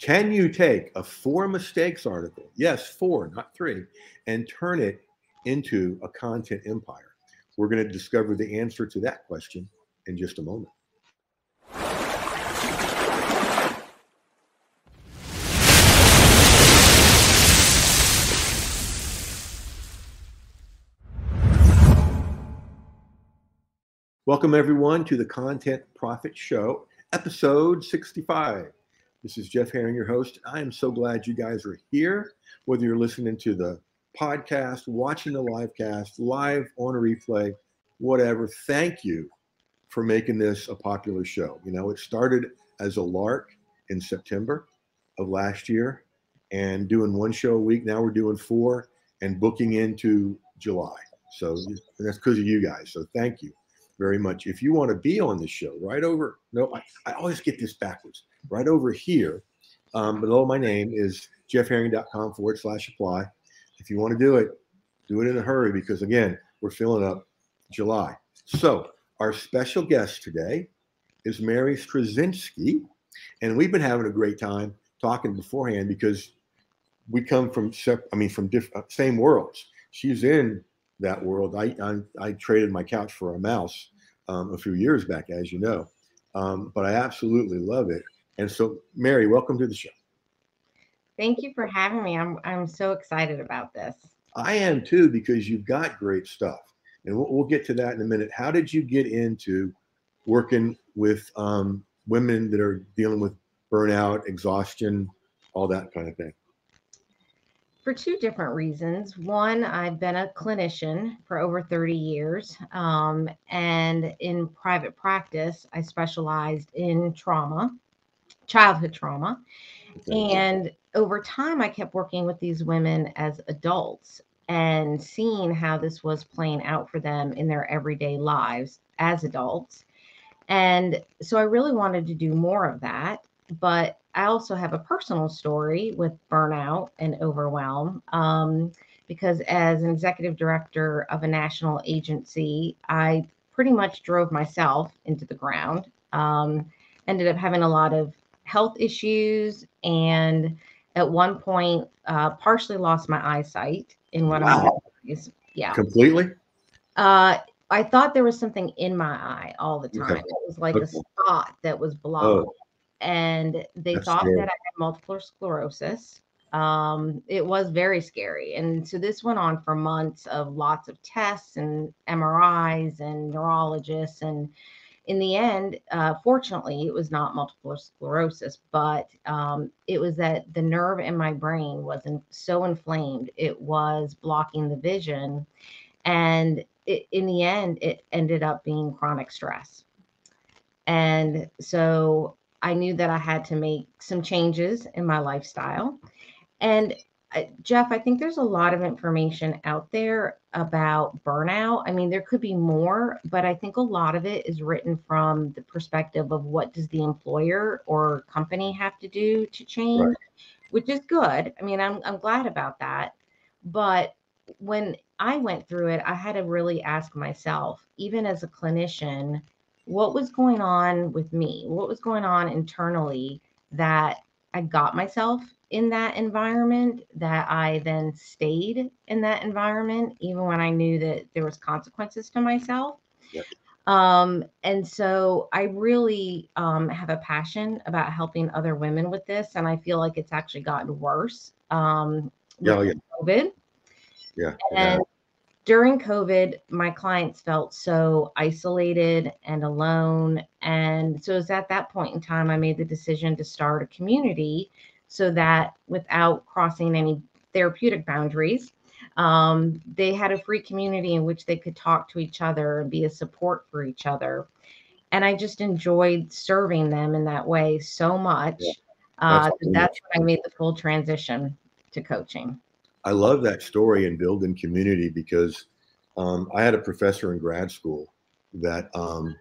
Can you take a four mistakes article, yes, four, not three, and turn it into a content empire? We're going to discover the answer to that question in just a moment. Welcome, everyone, to the Content Profit Show, episode 65. This is Jeff Herring, your host. I am so glad you guys are here, whether you're listening to the podcast, watching the live cast, live on a replay, whatever. Thank you for making this a popular show. You know, it started as a lark in September of last year and doing one show a week. Now we're doing four and booking into July. So that's because of you guys. So thank you very much. If you want to be on the show, right over, no, I, I always get this backwards. Right over here, um, below my name is jeffherring.com forward slash apply. If you want to do it, do it in a hurry because again, we're filling up July. So our special guest today is Mary Straczynski, and we've been having a great time talking beforehand because we come from, I mean, from different, same worlds. She's in that world. I, I, I traded my couch for a mouse um, a few years back, as you know, um, but I absolutely love it. And so, Mary, welcome to the show. Thank you for having me. I'm I'm so excited about this. I am too because you've got great stuff, and we'll, we'll get to that in a minute. How did you get into working with um, women that are dealing with burnout, exhaustion, all that kind of thing? for two different reasons. One, I've been a clinician for over 30 years. Um, and in private practice, I specialized in trauma, childhood trauma. And over time, I kept working with these women as adults and seeing how this was playing out for them in their everyday lives as adults. And so I really wanted to do more of that. But I also have a personal story with burnout and overwhelm. Um, because as an executive director of a national agency, I pretty much drove myself into the ground. Um, ended up having a lot of health issues, and at one point, uh, partially lost my eyesight in one wow. of my Yeah, completely. Uh, I thought there was something in my eye all the time. Okay. It was like okay. a spot that was blocked. Oh and they That's thought scary. that I had multiple sclerosis. Um, it was very scary. And so this went on for months of lots of tests and MRIs and neurologists. And in the end, uh, fortunately, it was not multiple sclerosis, but um, it was that the nerve in my brain wasn't so inflamed, it was blocking the vision. And it, in the end, it ended up being chronic stress. And so I knew that I had to make some changes in my lifestyle. And Jeff, I think there's a lot of information out there about burnout. I mean, there could be more, but I think a lot of it is written from the perspective of what does the employer or company have to do to change, right. which is good. I mean, I'm I'm glad about that. But when I went through it, I had to really ask myself, even as a clinician, what was going on with me? What was going on internally that I got myself in that environment that I then stayed in that environment even when I knew that there was consequences to myself. Yep. Um, and so I really um, have a passion about helping other women with this, and I feel like it's actually gotten worse. Um, yeah, yeah. COVID. Yeah. And during COVID, my clients felt so isolated and alone. And so it was at that point in time I made the decision to start a community so that without crossing any therapeutic boundaries, um, they had a free community in which they could talk to each other and be a support for each other. And I just enjoyed serving them in that way so much. Yeah. Uh, that's when I made the full transition to coaching. I love that story and building community because um, I had a professor in grad school that um,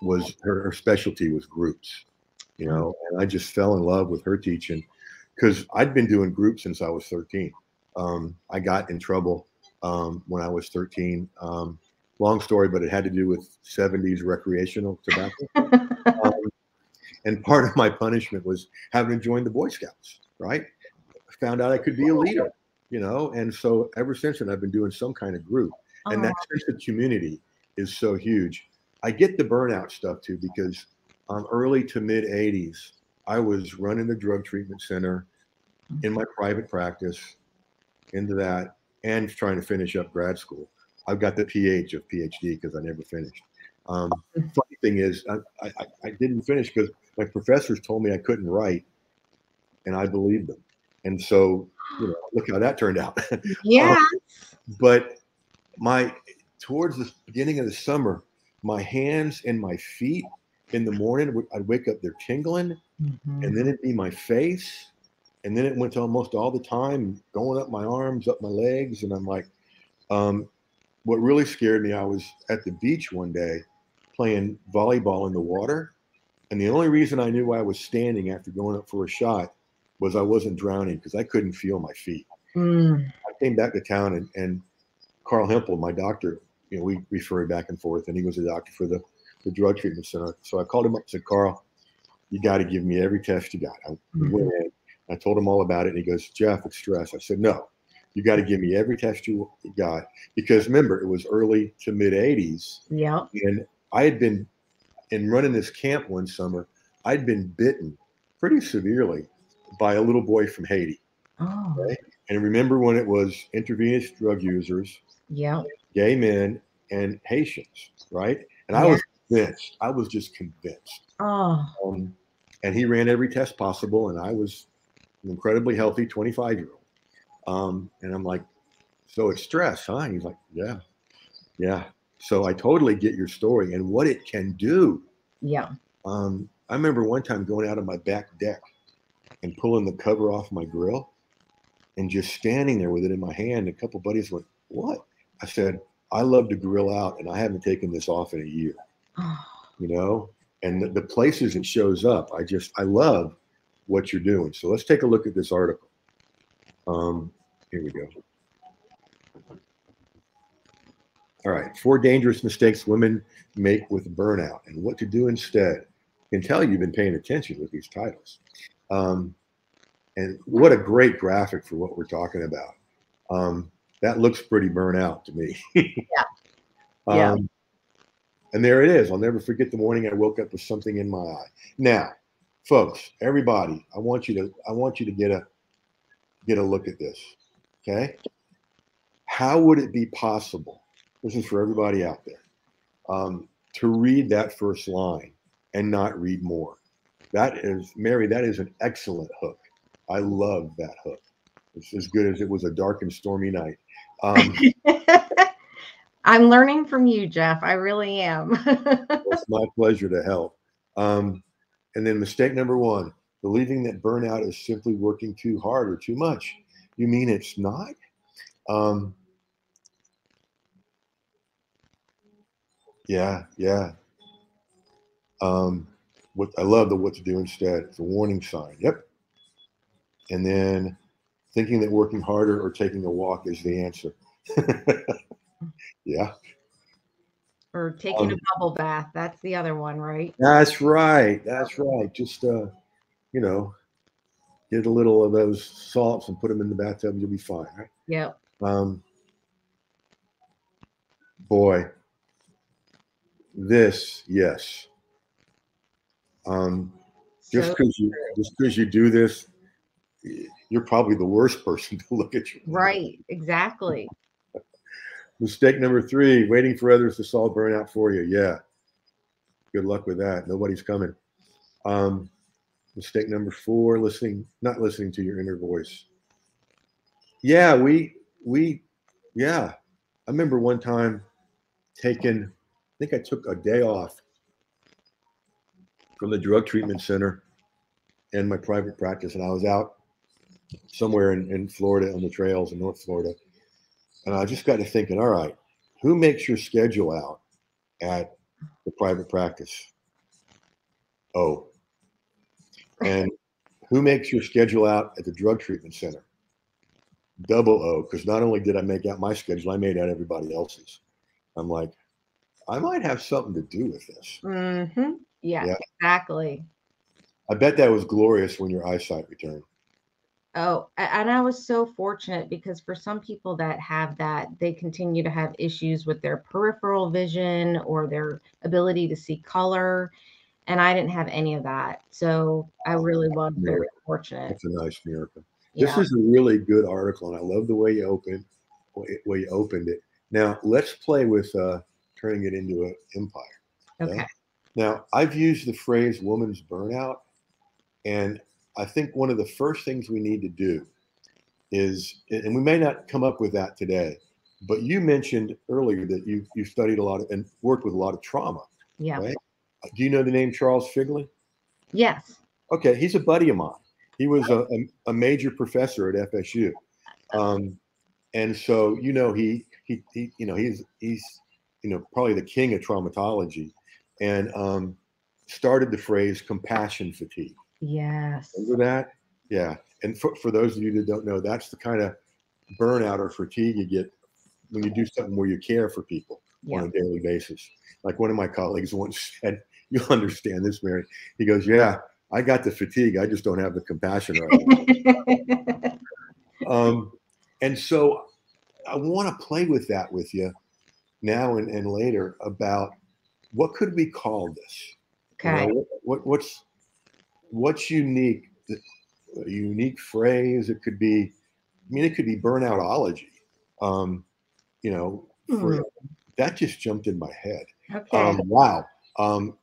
was her, her, specialty was groups, you know, and I just fell in love with her teaching because I'd been doing groups since I was 13. Um, I got in trouble um, when I was 13. Um, long story, but it had to do with 70s recreational tobacco. Um, And part of my punishment was having to join the Boy Scouts, right? I found out I could be a leader, you know, and so ever since then I've been doing some kind of group. And that sense of community is so huge. I get the burnout stuff too because um, early to mid 80s, I was running the drug treatment center in my private practice into that and trying to finish up grad school. I've got the PH of PhD because I never finished. Um, funny thing is, I, I, I didn't finish because my professors told me I couldn't write, and I believed them. And so, you know, look how that turned out. Yeah. um, but my towards the beginning of the summer, my hands and my feet in the morning, I'd wake up, they're tingling, mm-hmm. and then it'd be my face, and then it went almost all the time going up my arms, up my legs, and I'm like, um, what really scared me, I was at the beach one day playing volleyball in the water, and the only reason I knew I was standing after going up for a shot was I wasn't drowning because I couldn't feel my feet. Mm. I came back to town and, and Carl Hempel, my doctor, you know, we referred back and forth, and he was a doctor for the, the drug treatment center. So I called him up and said, Carl, you got to give me every test you got. I mm-hmm. went in, I told him all about it, and he goes, Jeff, it's stress. I said, no, you got to give me every test you got because remember, it was early to mid 80s. Yeah. And I had been in running this camp one summer, I'd been bitten pretty severely by a little boy from Haiti. Oh. Right? And remember when it was intravenous drug users, yeah, gay men, and Haitians, right? And I was convinced. I was just convinced. Oh. Um, and he ran every test possible, and I was an incredibly healthy 25 year old. Um, and I'm like, so it's stress, huh? And he's like, yeah, yeah. So I totally get your story and what it can do. Yeah. Um, I remember one time going out on my back deck and pulling the cover off my grill and just standing there with it in my hand. A couple buddies went, What? I said, I love to grill out and I haven't taken this off in a year. You know? And the, the places it shows up, I just, I love what you're doing. So let's take a look at this article. Um, here we go. All right, four dangerous mistakes women make with burnout and what to do instead. I can tell you've been paying attention with these titles. Um, and what a great graphic for what we're talking about. Um, that looks pretty burnout to me. yeah. yeah. And there it is. I'll never forget the morning I woke up with something in my eye. Now, folks, everybody, I want you to I want you to get a get a look at this. Okay. How would it be possible? This is for everybody out there. Um, to read that first line and not read more. That is, Mary, that is an excellent hook. I love that hook. It's as good as it was a dark and stormy night. Um, I'm learning from you, Jeff. I really am. it's my pleasure to help. Um, and then mistake number one believing that burnout is simply working too hard or too much. You mean it's not? Um, yeah, yeah. Um, what I love the what to do instead. It's a warning sign. Yep. And then thinking that working harder or taking a walk is the answer. yeah. Or taking um, a bubble bath. That's the other one, right? That's right. That's right. Just uh, you know, get a little of those salts and put them in the bathtub, you'll be fine. Right? Yep. Um, boy, this, yes. Um, just because you just because you do this, you're probably the worst person to look at you. Right. Exactly. Mistake number three: waiting for others to solve burnout for you. Yeah. Good luck with that. Nobody's coming. Um, mistake number four: listening, not listening to your inner voice. Yeah, we we yeah. I remember one time taking. I think I took a day off from the drug treatment center and my private practice. And I was out somewhere in, in Florida on the trails in North Florida. And I just got to thinking, all right, who makes your schedule out at the private practice? Oh. And who makes your schedule out at the drug treatment center? Double O, because not only did I make out my schedule, I made out everybody else's. I'm like, I might have something to do with this. Mm-hmm. Yeah, yeah, exactly. I bet that was glorious when your eyesight returned. Oh, and I was so fortunate because for some people that have that, they continue to have issues with their peripheral vision or their ability to see color. And I didn't have any of that. So I really was very fortunate. It's a nice miracle. Yeah. This is a really good article, and I love the way you opened way you opened it. Now let's play with uh, turning it into an empire. Okay? okay. Now I've used the phrase "woman's burnout," and I think one of the first things we need to do is, and we may not come up with that today, but you mentioned earlier that you you studied a lot of, and worked with a lot of trauma. Yeah. Right? Do you know the name Charles Figley? Yes. Okay, he's a buddy of mine. He was a, a, a major professor at FSU, um, and so you know he, he he you know he's he's you know probably the king of traumatology, and um, started the phrase compassion fatigue. Yes. Remember that? Yeah. And for, for those of you that don't know, that's the kind of burnout or fatigue you get when you do something where you care for people yeah. on a daily basis. Like one of my colleagues once said, You'll understand this, Mary. He goes, Yeah, I got the fatigue. I just don't have the compassion right. um, and so I want to play with that with you now and, and later about what could we call this? Okay. You know, what, what, what's what's unique? A unique phrase. It could be. I mean, it could be burnoutology. Um, you know, for, mm. that just jumped in my head. Okay. Um, wow. Um,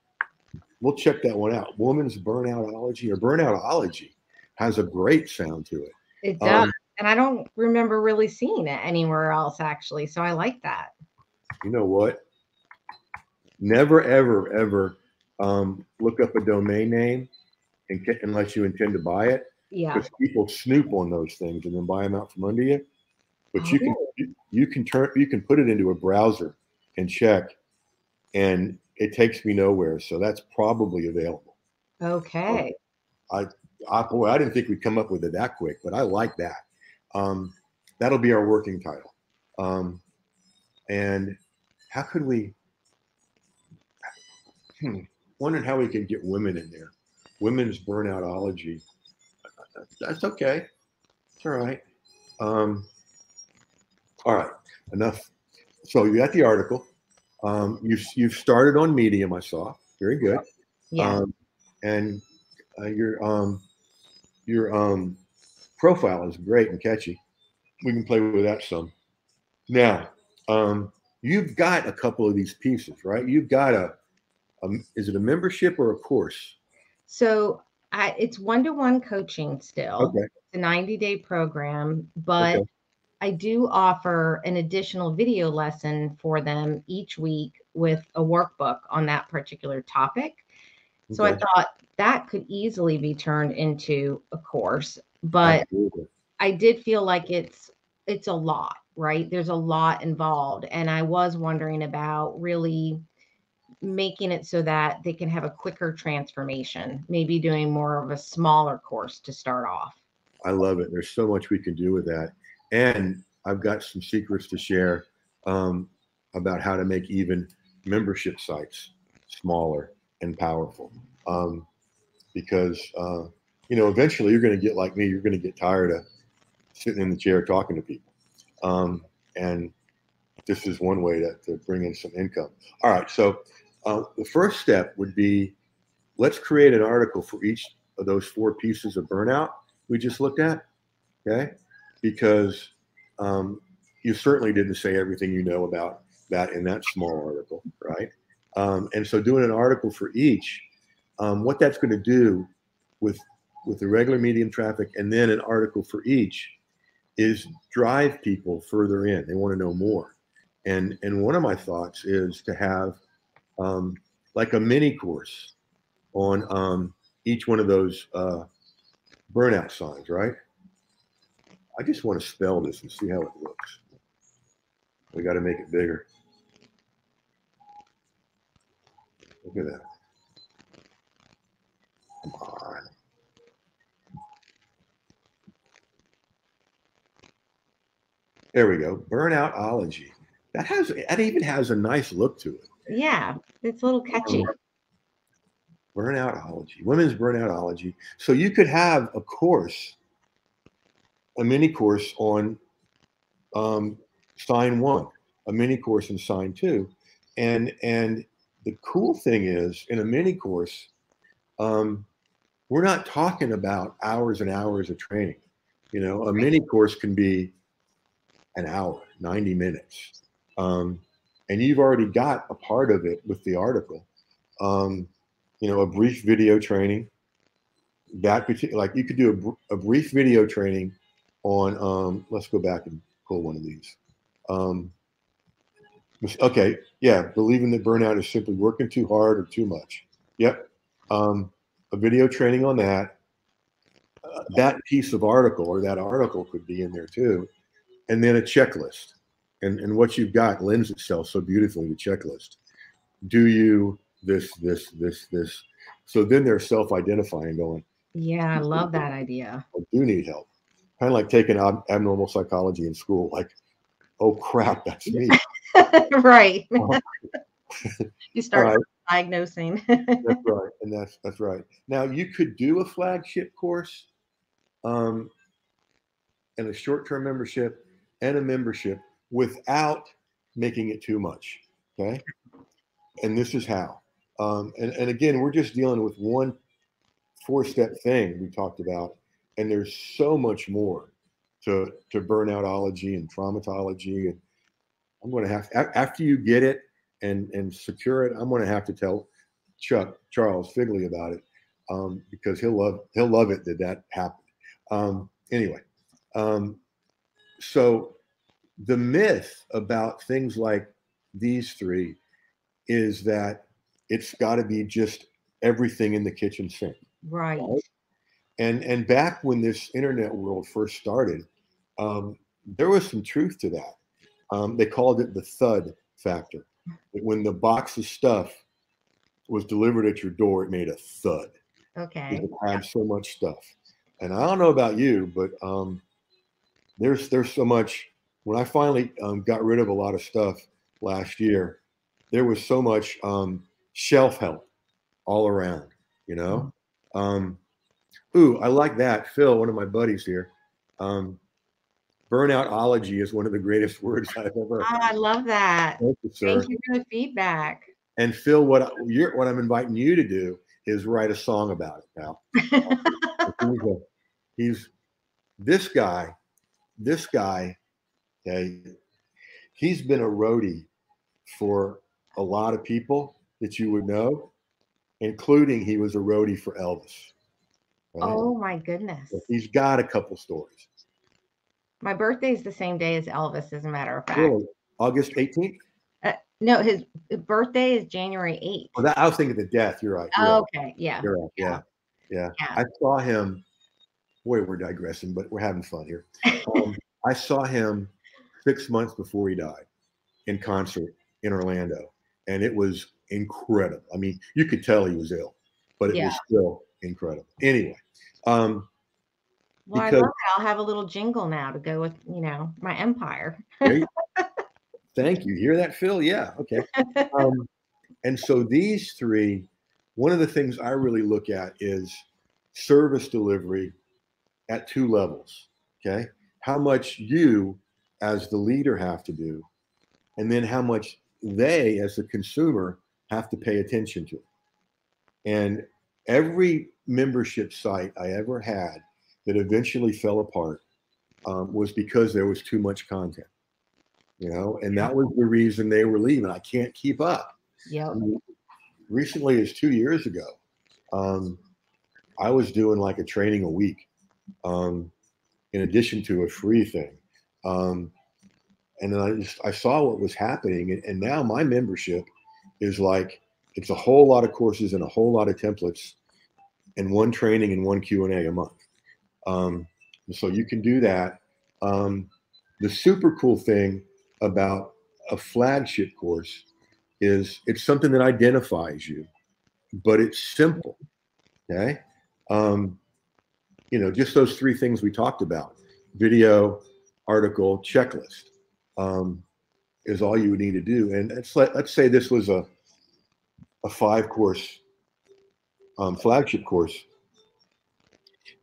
we'll check that one out. Woman's burnoutology or burnoutology has a great sound to it. It does. Um, and I don't remember really seeing it anywhere else actually. So I like that. You know what? Never, ever, ever um, look up a domain name unless you intend to buy it. Yeah. Because people snoop on those things and then buy them out from under you. But oh. you can you, you can turn you can put it into a browser and check, and it takes me nowhere. So that's probably available. Okay. I, I boy, I didn't think we'd come up with it that quick, but I like that. Um, that'll be our working title. Um, and how could we? Hmm, wondering how we can get women in there. Women's burnoutology. That's okay. It's all right. Um, all right. Enough. So you got the article. Um, you've you've started on Medium. I saw. Very good. Yeah. Um, and uh, your um, your um, profile is great and catchy. We can play with that some. Now, um, you've got a couple of these pieces, right? You've got a, a is it a membership or a course? So I, it's one to one coaching still. Okay. It's a 90 day program, but okay. I do offer an additional video lesson for them each week with a workbook on that particular topic. So okay. I thought that could easily be turned into a course, but Absolutely. I did feel like it's it's a lot, right? There's a lot involved and I was wondering about really making it so that they can have a quicker transformation, maybe doing more of a smaller course to start off. I love it. There's so much we can do with that. And I've got some secrets to share um, about how to make even membership sites smaller and powerful. Um, because, uh, you know, eventually you're going to get like me, you're going to get tired of sitting in the chair talking to people. Um, and this is one way to, to bring in some income. All right. So uh, the first step would be let's create an article for each of those four pieces of burnout we just looked at. Okay. Because um, you certainly didn't say everything you know about that in that small article, right? Um, and so doing an article for each, um, what that's going to do with with the regular Medium traffic and then an article for each is drive people further in. They want to know more. And and one of my thoughts is to have um, like a mini course on um, each one of those uh, burnout signs, right? I just want to spell this and see how it looks. We got to make it bigger. Look at that. Come on. There we go. Burnoutology. That has that even has a nice look to it. Yeah, it's a little catchy. burnoutology, women's burnoutology. So you could have a course, a mini course on um, sign one, a mini course in sign two, and and the cool thing is in a mini course, um, we're not talking about hours and hours of training. You know, a mini course can be an hour, 90 minutes. Um, and you've already got a part of it with the article. Um, you know, a brief video training. That particular, like you could do a, a brief video training on. Um, let's go back and pull one of these. Um, okay, yeah, believing that burnout is simply working too hard or too much. Yep, um, a video training on that. Uh, that piece of article or that article could be in there too, and then a checklist. And and what you've got lends itself so beautifully to checklist. Do you this, this, this, this. So then they're self-identifying, going, "Yeah, I love that idea." I do need help. Kind of like taking ab- abnormal psychology in school. Like, oh crap, that's me. right. you start right. diagnosing. that's right, and that's that's right. Now you could do a flagship course, um, and a short-term membership and a membership without making it too much. Okay, and this is how. Um, and, and again, we're just dealing with one four step thing we talked about. And there's so much more to, to burnoutology and traumatology. And I'm going to have, after you get it and, and secure it, I'm going to have to tell Chuck, Charles Figley about it um, because he'll love, he'll love it that that happened. Um, anyway, um, so the myth about things like these three is that it's got to be just everything in the kitchen sink. Right. right? And and back when this internet world first started, um, there was some truth to that. Um, they called it the thud factor. That When the box of stuff was delivered at your door, it made a thud. Okay. It had so much stuff. And I don't know about you, but um, there's there's so much. When I finally um, got rid of a lot of stuff last year, there was so much um, shelf help all around, you know? Um, ooh, I like that. Phil, one of my buddies here. Um, burnoutology is one of the greatest words I've ever. Oh, I love that. Thank you, Thank you for the feedback. And Phil, what you're, what I'm inviting you to do is write a song about it, pal. he's, he's this guy, this guy, okay, he's been a roadie for a lot of people that you would know, including he was a roadie for Elvis. Right? Oh my goodness. So he's got a couple stories. My birthday is the same day as Elvis, as a matter of fact. Really? August 18th? Uh, no, his birthday is January 8th. Oh, that, I was thinking the death. You're right. You're oh, right. okay. Yeah. You're right. Yeah. yeah. yeah. I saw him. Boy, we're digressing, but we're having fun here. Um, I saw him six months before he died in concert in Orlando. And it was incredible. I mean, you could tell he was ill, but it yeah. was still incredible. Anyway, um, well, because, I love it. I'll have a little jingle now to go with you know my empire. Thank you. Hear that, Phil? Yeah. Okay. Um, and so these three, one of the things I really look at is service delivery at two levels. Okay. How much you as the leader have to do, and then how much they, as the consumer, have to pay attention to. And every membership site I ever had that eventually fell apart um, was because there was too much content, you know, and that was the reason they were leaving. I can't keep up. Yeah. I mean, recently, as two years ago, um, I was doing like a training a week, um, in addition to a free thing. Um, and then I just I saw what was happening, and, and now my membership is like it's a whole lot of courses and a whole lot of templates, and one training and one Q and A a month. Um, so you can do that. Um, the super cool thing about a flagship course is it's something that identifies you, but it's simple. Okay. Um, you know, just those three things we talked about video, article, checklist um, is all you would need to do. And it's like, let's say this was a, a five course um, flagship course,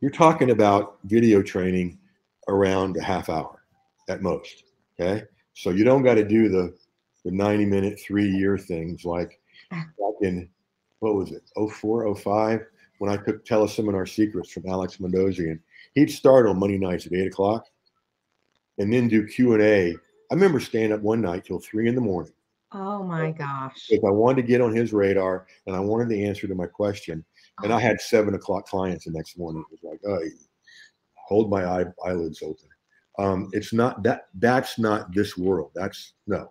you're talking about video training around a half hour at most. Okay. So you don't got to do the, the 90 minute, three year things like back in, what was it, 04, 05, when I took Teleseminar Secrets from Alex Mandossian. He'd start on Monday nights at eight o'clock and then do Q&A. I remember staying up one night till three in the morning. Oh my gosh. If I wanted to get on his radar and I wanted the answer to my question, and I oh. had seven o'clock clients the next morning. It was like, oh, hold my eye, eyelids open. Um, it's not that. That's not this world. That's no.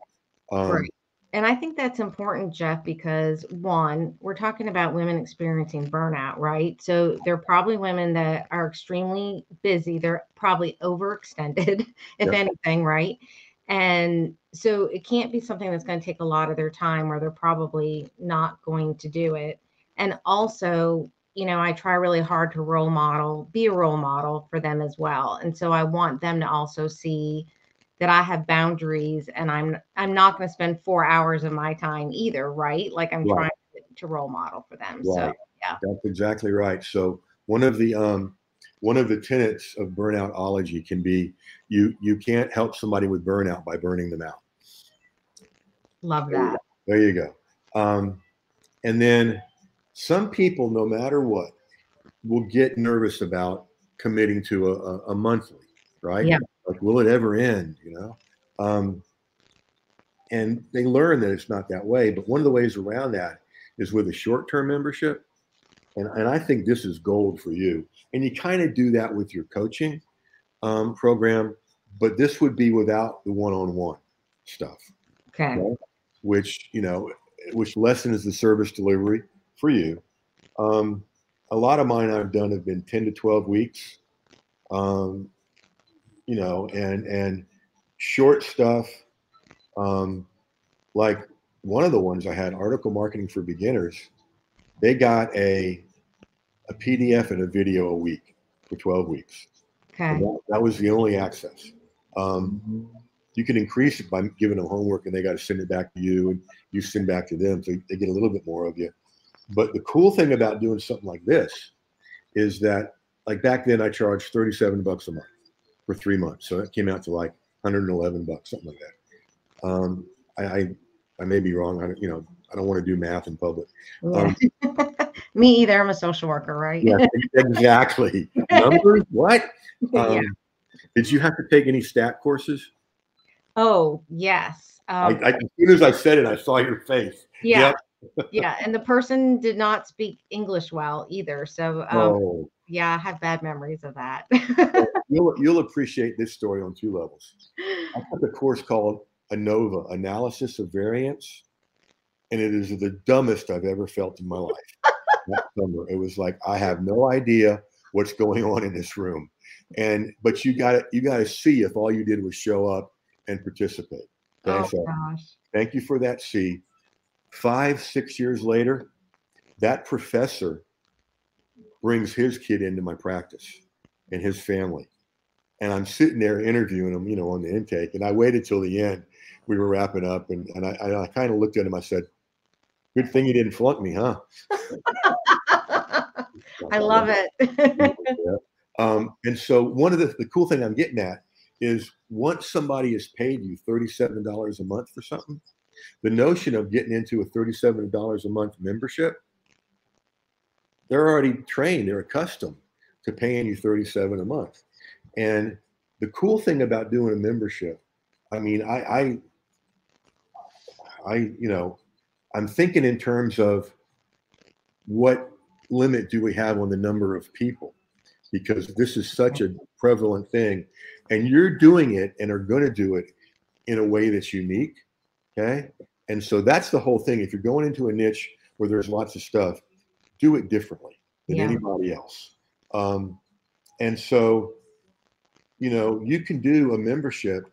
Um, right. And I think that's important, Jeff, because one, we're talking about women experiencing burnout, right? So they're probably women that are extremely busy. They're probably overextended, if yep. anything, right? And so it can't be something that's going to take a lot of their time or they're probably not going to do it. And also, you know, I try really hard to role model, be a role model for them as well. And so I want them to also see that I have boundaries and I'm I'm not going to spend 4 hours of my time either, right? Like I'm right. trying to, to, role model for them. Right. So, yeah. That's exactly right. So one of the um one of the tenets of burnoutology can be you you can't help somebody with burnout by burning them out. Love that. There you go. Um, and then some people, no matter what, will get nervous about committing to a, a monthly, right? Yeah. Like, will it ever end? You know, um, and they learn that it's not that way. But one of the ways around that is with a short-term membership, and and I think this is gold for you. And you kind of do that with your coaching um, program, but this would be without the one-on-one stuff. Okay. okay. Which you know, which lessens the service delivery for you. Um, a lot of mine I've done have been 10 to 12 weeks. Um, you know, and and short stuff. Um, like one of the ones I had, article marketing for beginners. They got a a PDF and a video a week for 12 weeks. Okay. That, that, was the only access. Um, you can increase it by giving them homework and they got to send it back to you and you send back to them so they get a little bit more of you. But the cool thing about doing something like this is that, like back then, I charged 37 bucks a month for three months. So it came out to like 111 bucks, something like that. Um, I, I, I may be wrong. I you know I don't want to do math in public. Yeah. Um, Me either. I'm a social worker, right? yeah, exactly. Numbers? what? Um, yeah. Did you have to take any stat courses? Oh yes. Um, I, I, as soon as I said it, I saw your face. Yeah. Yep yeah, and the person did not speak English well either. So, um, oh. yeah, I have bad memories of that. well, you'll, you'll appreciate this story on two levels. I took a course called ANOVA, Analysis of Variance, and it is the dumbest I've ever felt in my life. that summer, it was like I have no idea what's going on in this room, and but you got to you got to see if all you did was show up and participate. Okay? Oh so gosh! Thank you for that. See Five, six years later, that professor brings his kid into my practice and his family. And I'm sitting there interviewing him, you know, on the intake. And I waited till the end. We were wrapping up. And, and I, I kind of looked at him. I said, Good thing you didn't flunk me, huh? I love it. um, and so, one of the, the cool thing I'm getting at is once somebody has paid you $37 a month for something, the notion of getting into a $37 a month membership, they're already trained, they're accustomed to paying you 37 a month. And the cool thing about doing a membership, I mean, I, I, I, you know, I'm thinking in terms of what limit do we have on the number of people? Because this is such a prevalent thing. And you're doing it and are going to do it in a way that's unique. Okay. And so that's the whole thing. If you're going into a niche where there's lots of stuff, do it differently than yeah. anybody else. Um, and so, you know, you can do a membership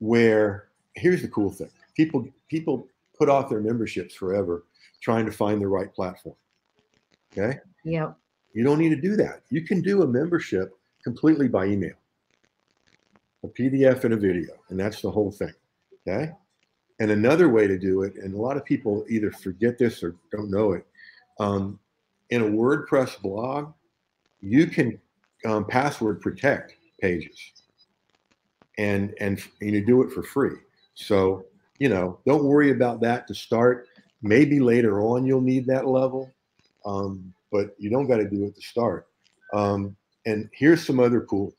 where here's the cool thing people people put off their memberships forever trying to find the right platform. Okay. Yeah. You don't need to do that. You can do a membership completely by email, a PDF and a video, and that's the whole thing. Okay. And another way to do it, and a lot of people either forget this or don't know it, um, in a WordPress blog, you can um, password protect pages, and and you do it for free. So you know, don't worry about that to start. Maybe later on you'll need that level, um, but you don't got to do it to start. Um, and here's some other cool.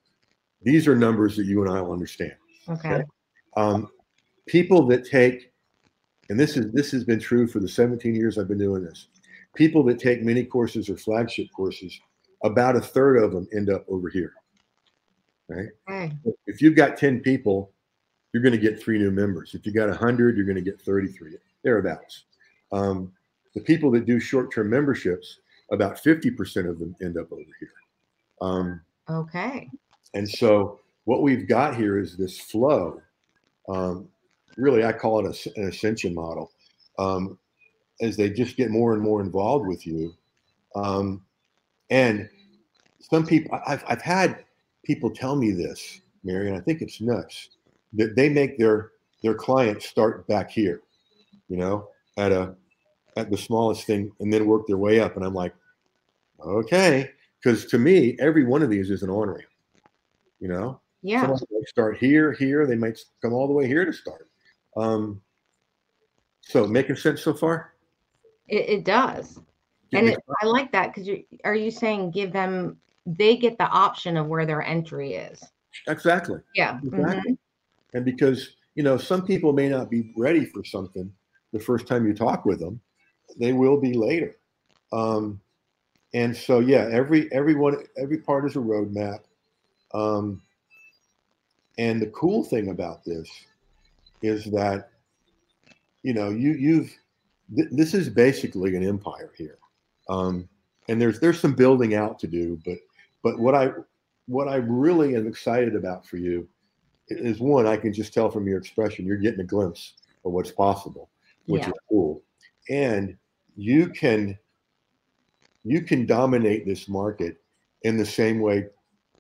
These are numbers that you and I will understand. Okay. okay? People that take, and this is this has been true for the 17 years I've been doing this. People that take mini courses or flagship courses, about a third of them end up over here. Right. Okay. If you've got 10 people, you're going to get three new members. If you got 100, you're going to get 33 thereabouts. Um, the people that do short-term memberships, about 50% of them end up over here. Um, okay. And so what we've got here is this flow. Um, really, I call it a, an ascension model. Um, as they just get more and more involved with you. Um, and some people, I've, I've had people tell me this, Mary, and I think it's nuts that they make their their clients start back here, you know, at a at the smallest thing, and then work their way up. And I'm like, okay, because to me, every one of these is an on ramp. You know, yeah. Someone might start here, here. They might come all the way here to start. Um, so making sense so far? It, it does, and it, I like that because you are you saying give them they get the option of where their entry is. Exactly. Yeah. Exactly. Mm-hmm. And because you know some people may not be ready for something the first time you talk with them, they will be later. Um, and so yeah, every everyone every part is a roadmap. Um, and the cool thing about this is that you know you you've th- this is basically an empire here, um, and there's there's some building out to do. But but what I what I really am excited about for you is one I can just tell from your expression you're getting a glimpse of what's possible, which yeah. is cool, and you can you can dominate this market in the same way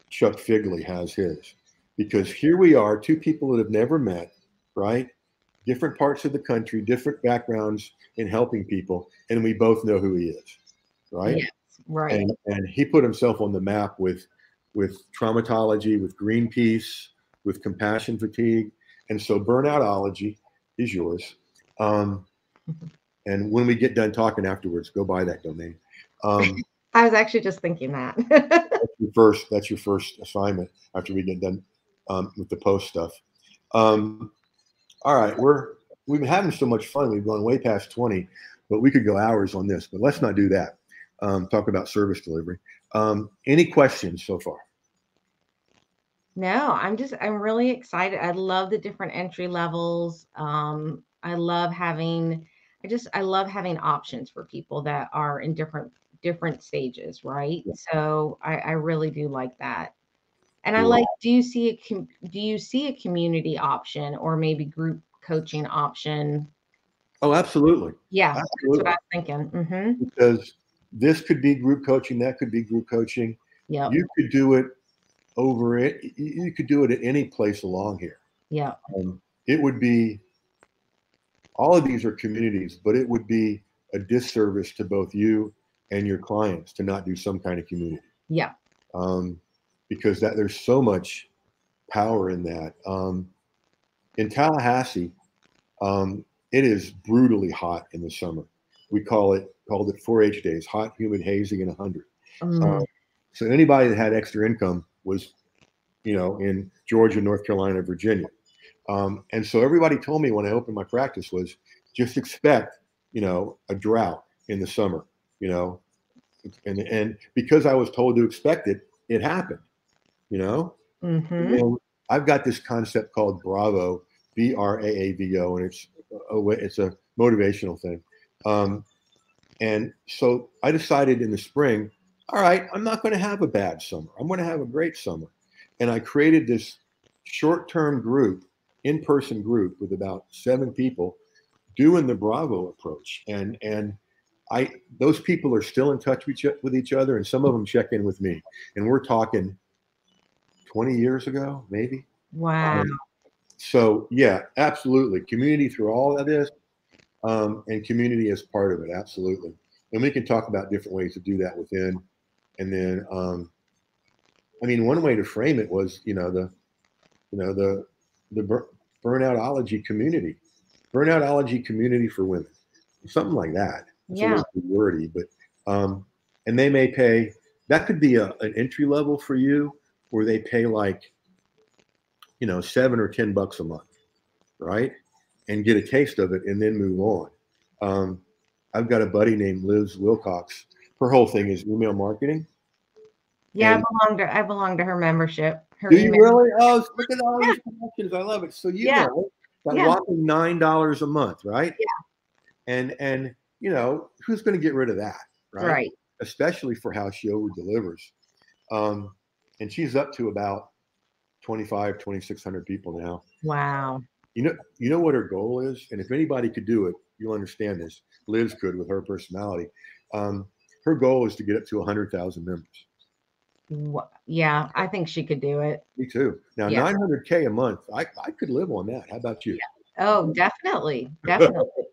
Chuck Figley has his. Because here we are, two people that have never met, right? Different parts of the country, different backgrounds in helping people, and we both know who he is, right? Yes, right. And, and he put himself on the map with with traumatology, with Greenpeace, with compassion fatigue, and so burnoutology is yours. Um, and when we get done talking afterwards, go buy that domain. Um, I was actually just thinking that. that's your first. That's your first assignment after we get done um, with the post stuff. Um, all right, we're we've been having so much fun. We've gone way past twenty, but we could go hours on this. But let's not do that. Um, talk about service delivery. Um, any questions so far? No, I'm just I'm really excited. I love the different entry levels. Um, I love having I just I love having options for people that are in different different stages, right? Yeah. So I, I really do like that. And I like, do you see a do you see a community option or maybe group coaching option? Oh, absolutely. Yeah, absolutely. that's what I was thinking. Mm-hmm. Because this could be group coaching, that could be group coaching. Yeah, you could do it over it. You could do it at any place along here. Yeah, um, it would be. All of these are communities, but it would be a disservice to both you and your clients to not do some kind of community. Yeah. Um, because that there's so much power in that. Um, in Tallahassee, um, it is brutally hot in the summer. We call it called it 4-H days, hot, humid, hazy, and 100. Mm. Uh, so anybody that had extra income was, you know, in Georgia, North Carolina, Virginia. Um, and so everybody told me when I opened my practice was just expect, you know, a drought in the summer you know, and and because I was told to expect it, it happened, you know. Mm-hmm. I've got this concept called Bravo, B R A A V O, and it's a it's a motivational thing. Um, and so I decided in the spring, all right, I'm not going to have a bad summer. I'm going to have a great summer. And I created this short-term group, in-person group with about seven people doing the Bravo approach. And and I those people are still in touch with each, with each other, and some of them check in with me, and we're talking 20 years ago, maybe. Wow. Um, so yeah, absolutely, community through all of this, um, and community as part of it, absolutely. and we can talk about different ways to do that within. And then, um, I mean, one way to frame it was, you know, the, you know, the the bur- burnoutology community, burnoutology community for women, something like that. It's yeah. wordy, but um, and they may pay. That could be a, an entry level for you, where they pay like, you know, seven or ten bucks a month, right? And get a taste of it, and then move on. Um, I've got a buddy named Liz Wilcox. Her whole thing is email marketing. Yeah, and I belong to I belong to her membership. Her do you really? Oh, look at all these connections. I love it. So you yeah. know, that yeah. whopping nine dollars a month, right? Yeah. And and you know who's going to get rid of that, right? Right. Especially for how she over delivers. Um, and she's up to about 25, 2,600 people now. Wow. You know, you know what her goal is, and if anybody could do it, you'll understand this. Liz could with her personality. Um, her goal is to get up to 100,000 members. Yeah, I think she could do it. Me too. Now, yeah. 900K a month, I, I could live on that. How about you? Yeah. Oh, definitely. Definitely.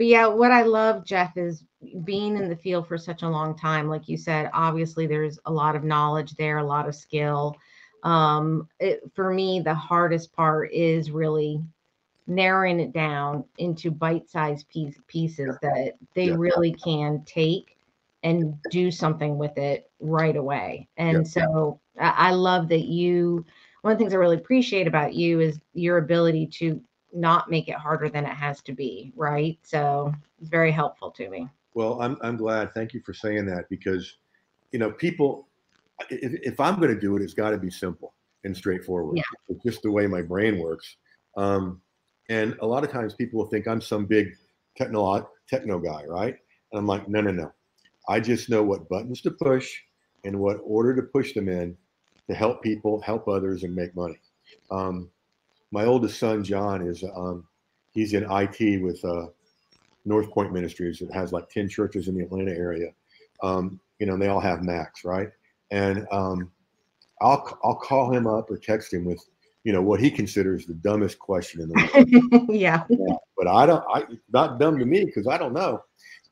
But yeah, what I love, Jeff, is being in the field for such a long time. Like you said, obviously there's a lot of knowledge there, a lot of skill. Um, it, for me, the hardest part is really narrowing it down into bite-sized piece, pieces that they yeah. really can take and do something with it right away. And yep. so I love that you, one of the things I really appreciate about you is your ability to not make it harder than it has to be. Right. So it's very helpful to me. Well, I'm, I'm glad. Thank you for saying that because, you know, people, if, if I'm going to do it, it's got to be simple and straightforward. Yeah. It's just the way my brain works. Um, and a lot of times people will think I'm some big techno techno guy, right? And I'm like, no, no, no. I just know what buttons to push and what order to push them in to help people, help others, and make money. Um, my oldest son, John, is um, he's in IT with uh, North Point Ministries. It has like 10 churches in the Atlanta area. Um, you know, they all have Macs, right? And um, I'll I'll call him up or text him with, you know, what he considers the dumbest question in the world. yeah. yeah. But I don't. I not dumb to me because I don't know.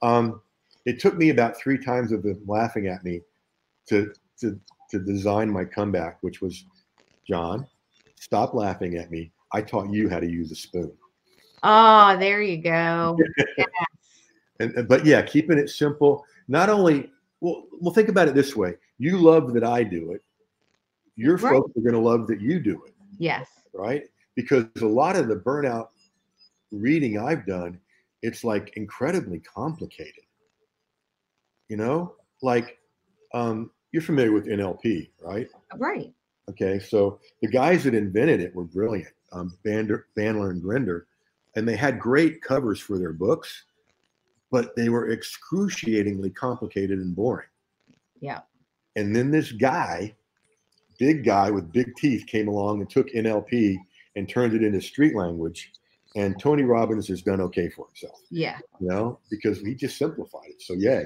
Um, it took me about three times of them laughing at me to to to design my comeback, which was John, stop laughing at me. I taught you how to use a spoon. Oh, there you go. yes. and, but yeah, keeping it simple. Not only well, well, think about it this way: you love that I do it. Your right. folks are going to love that you do it. Yes. Right. Because a lot of the burnout reading I've done, it's like incredibly complicated you know like um, you're familiar with nlp right right okay so the guys that invented it were brilliant um, Bander, bandler and grinder and they had great covers for their books but they were excruciatingly complicated and boring. Yeah. And then this guy big guy with big teeth came along and took nlp and turned it into street language and tony robbins has done okay for himself. Yeah. You know because he just simplified it so yay.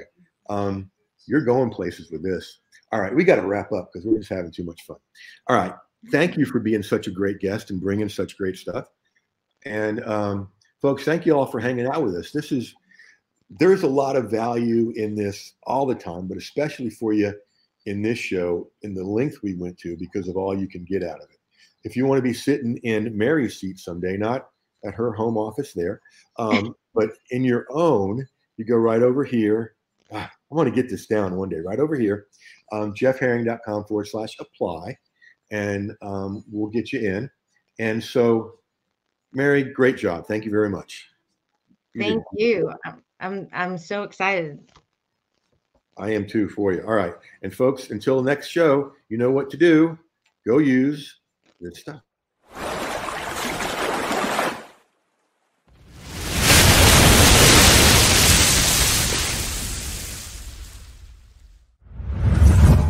Um, you're going places with this. All right, we got to wrap up because we're just having too much fun. All right, thank you for being such a great guest and bringing such great stuff. And um, folks, thank you all for hanging out with us. This is there's a lot of value in this all the time, but especially for you in this show in the length we went to because of all you can get out of it. If you want to be sitting in Mary's seat someday, not at her home office there, um, but in your own, you go right over here I want to get this down one day, right over here, um, jeffherring.com forward slash apply, and um, we'll get you in. And so, Mary, great job. Thank you very much. You Thank you. I'm, I'm, I'm so excited. I am too for you. All right. And folks, until the next show, you know what to do. Go use good stuff.